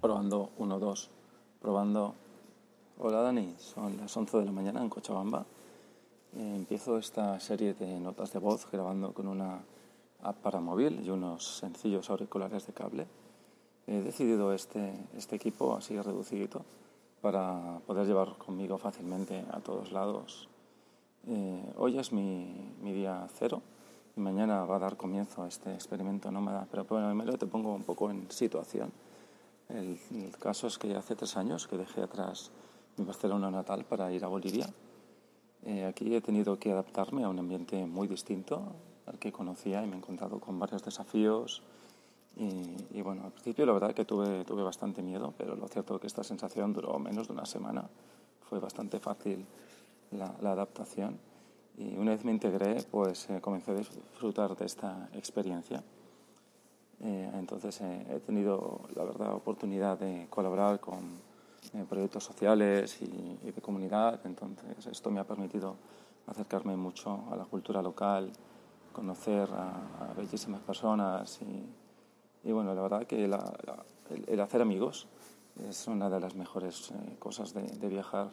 Probando 1, 2. Probando. Hola Dani, son las 11 de la mañana en Cochabamba. Eh, empiezo esta serie de notas de voz grabando con una app para móvil y unos sencillos auriculares de cable. He decidido este, este equipo así reducido para poder llevar conmigo fácilmente a todos lados. Eh, hoy es mi, mi día cero y mañana va a dar comienzo este experimento nómada, pero primero te pongo un poco en situación. El, caso es que hace tres años que dejé atrás mi Barcelona natal para ir a Bolivia. Eh, aquí he tenido que adaptarme a un ambiente muy distinto al que conocía y me he encontrado con varios desafíos. Y, bueno, al principio la verdad que tuve, bastante miedo, pero lo cierto es que esta sensación duró menos de una semana. Fue bastante fácil la, la adaptación. Y una vez me integré, pues eh, comencé a disfrutar de esta experiencia. Eh, entonces eh, he tenido, la verdad, oportunidad de colaborar con eh, proyectos sociales y, de comunidad. Entonces esto me ha permitido acercarme mucho a la cultura local, conocer a, bellísimas personas y, y, bueno, la verdad que el, el, hacer amigos es una de las mejores cosas de, de viajar.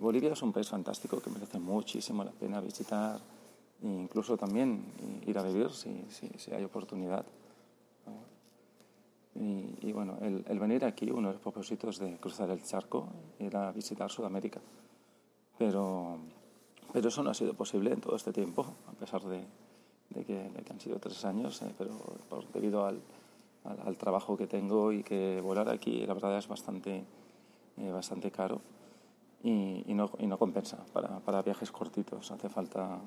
Bolivia es un país fantástico que merece muchísimo la pena visitar incluso también ir a vivir si, si, si hay oportunidad. Y, y bueno, el, el, venir aquí, uno de los propósitos de cruzar el charco era visitar Sudamérica. Pero, pero eso no ha sido posible en todo este tiempo, a pesar de, de, que, de que, han sido tres años, eh, pero por, debido al, al, al, trabajo que tengo y que volar aquí, la verdad es bastante, eh, bastante caro y, y, no, y no compensa para, para viajes cortitos. Hace falta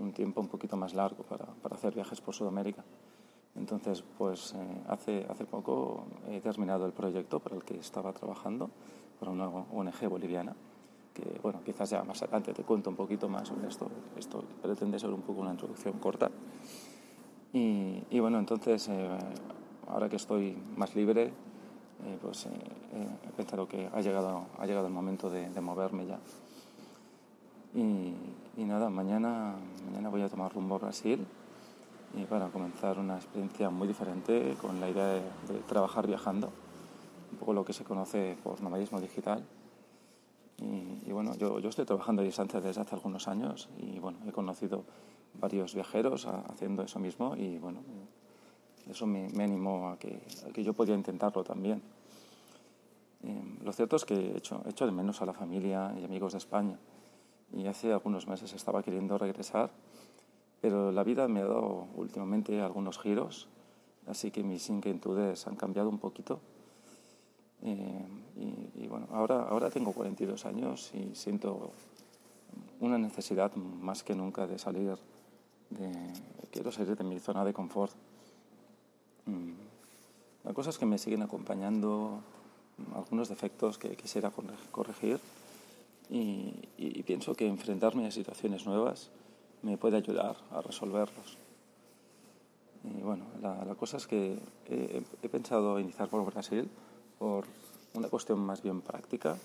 un, tiempo un poquito más largo para, para, hacer viajes por Sudamérica. Entonces, pues eh, hace, hace poco he terminado el proyecto para el que estaba trabajando, para una ONG boliviana, que, bueno, quizás ya más adelante te cuento un poquito más sobre esto. Esto pretende ser un poco una introducción corta. Y, y bueno, entonces, eh, ahora que estoy más libre, eh, pues eh, he pensado que ha llegado, ha llegado el momento de moverme ya. Y, y, nada, mañana, mañana voy a tomar rumbo a Brasil y para comenzar una experiencia muy diferente con la idea de, de trabajar viajando, un poco lo que se conoce por nomadismo digital. Y, y bueno, yo, yo, estoy trabajando a distancia desde hace algunos años y bueno, he conocido varios viajeros a, haciendo eso mismo y bueno, eso me, me animó a que, a que yo podía intentarlo también. Eh, lo cierto es que he hecho, he hecho de menos a la familia y amigos de España y hace algunos meses estaba queriendo regresar, pero la vida me ha dado últimamente algunos giros, así que mis inquietudes han cambiado un poquito. Eh, y, bueno, ahora, ahora tengo 42 años y siento una necesidad más que nunca de salir, quiero salir de mi zona de confort. Mm. La cosa es que me siguen acompañando algunos defectos que quisiera corregir y, y, pienso que enfrentarme a situaciones nuevas me puede ayudar a resolverlos. Y bueno, la, la cosa es que he, he, pensado iniciar por Brasil por una cuestión más bien práctica.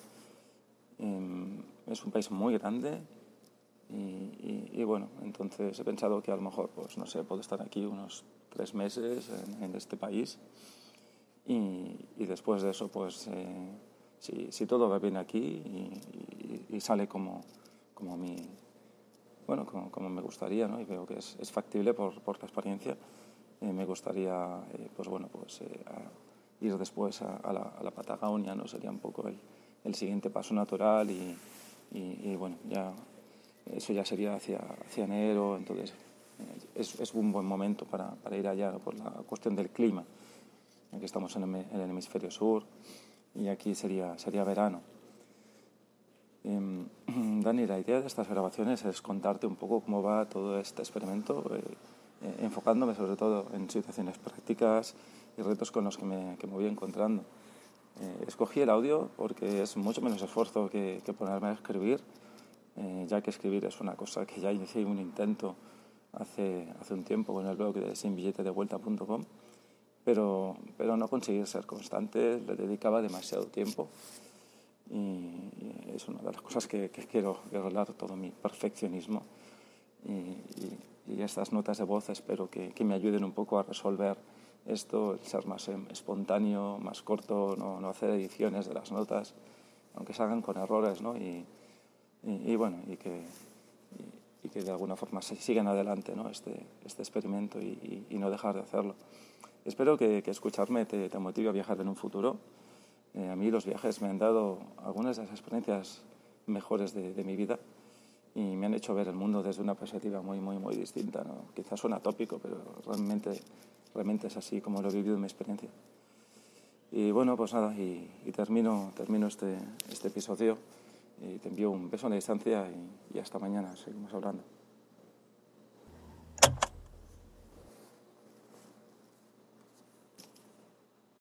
Eh, es un país muy grande y, y, y, bueno, entonces he pensado que a lo mejor, pues no sé, puedo estar aquí unos tres meses en, en este país y, y, después de eso, pues eh, si, si todo va bien aquí y, y sale como, como, mi, bueno, como, como me gustaría, ¿no? y veo que es, es factible por, por la experiencia, eh, me gustaría eh, pues, bueno, pues, eh, ir después a, a, la, a la Patagonia, ¿no? sería un poco el, el siguiente paso natural y, y, y, bueno, ya eso ya sería hacia, hacia enero, entonces eh, es, es un buen momento para, para ir allá ¿no? por la cuestión del clima. Aquí estamos en el, en el hemisferio sur y aquí sería, sería verano. Eh, Dani, la idea de estas grabaciones es contarte un poco cómo va todo este experimento, eh, eh, enfocándome sobre todo en situaciones prácticas y retos con los que me, que voy encontrando. Eh, escogí el audio porque es mucho menos esfuerzo que, ponerme a escribir, ya que escribir es una cosa que ya inicié un intento hace, hace un tiempo con el blog de sinbilletedevuelta.com pero, pero no conseguí ser constante, le dedicaba demasiado tiempo y, es una de las cosas que, que quiero revelar todo mi perfeccionismo y, y, y, estas notas de voz espero que, que me ayuden un poco a resolver esto, el ser más em, espontáneo, más corto, no, no hacer ediciones de las notas, aunque salgan con errores, ¿no? Y, y, bueno, y que, y, que de alguna forma se sigan adelante ¿no? este, este experimento y, no dejar de hacerlo. Espero que, que escucharme te, te, motive a viajar en un futuro. Eh, a mí los viajes me han dado algunas de las experiencias mejores de, mi vida y me han hecho ver el mundo desde una perspectiva muy, muy, muy distinta. ¿no? Quizás suena tópico, pero realmente, realmente es así como lo he vivido en mi experiencia. Y bueno, pues nada, y, termino, termino este, este episodio y te envío un beso a la distancia y hasta mañana, seguimos hablando.